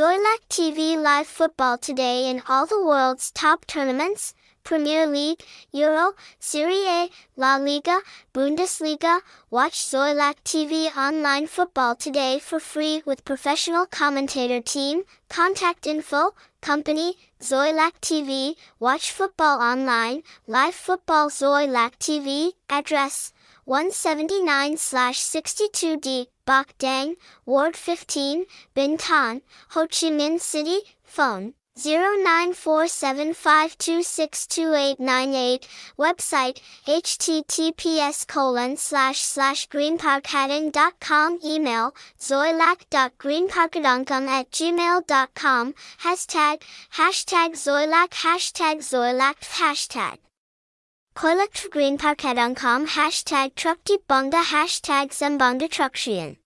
Xoilac TV live football today in all the world's top tournaments, Premier League, Euro, Serie A, La Liga, Bundesliga. Watch Xoilac TV online football today for free with professional commentator team. Contact info, company, Xoilac TV. Watch football online, live football Xoilac TV. Address 179/62D, Bach Dang, Ward 15, Binh Thanh, Ho Chi Minh City. Phone 094752628898 Website https colon slash slash greenparkhadong.com Email xoilac.greenparkhadongcom at gmail.com Hashtag Hashtag Xoilac Hashtag Xoilac Hashtag Koilak Greenparkadongkong Hashtag Truck Bonga Hashtag Zambonga Truckshian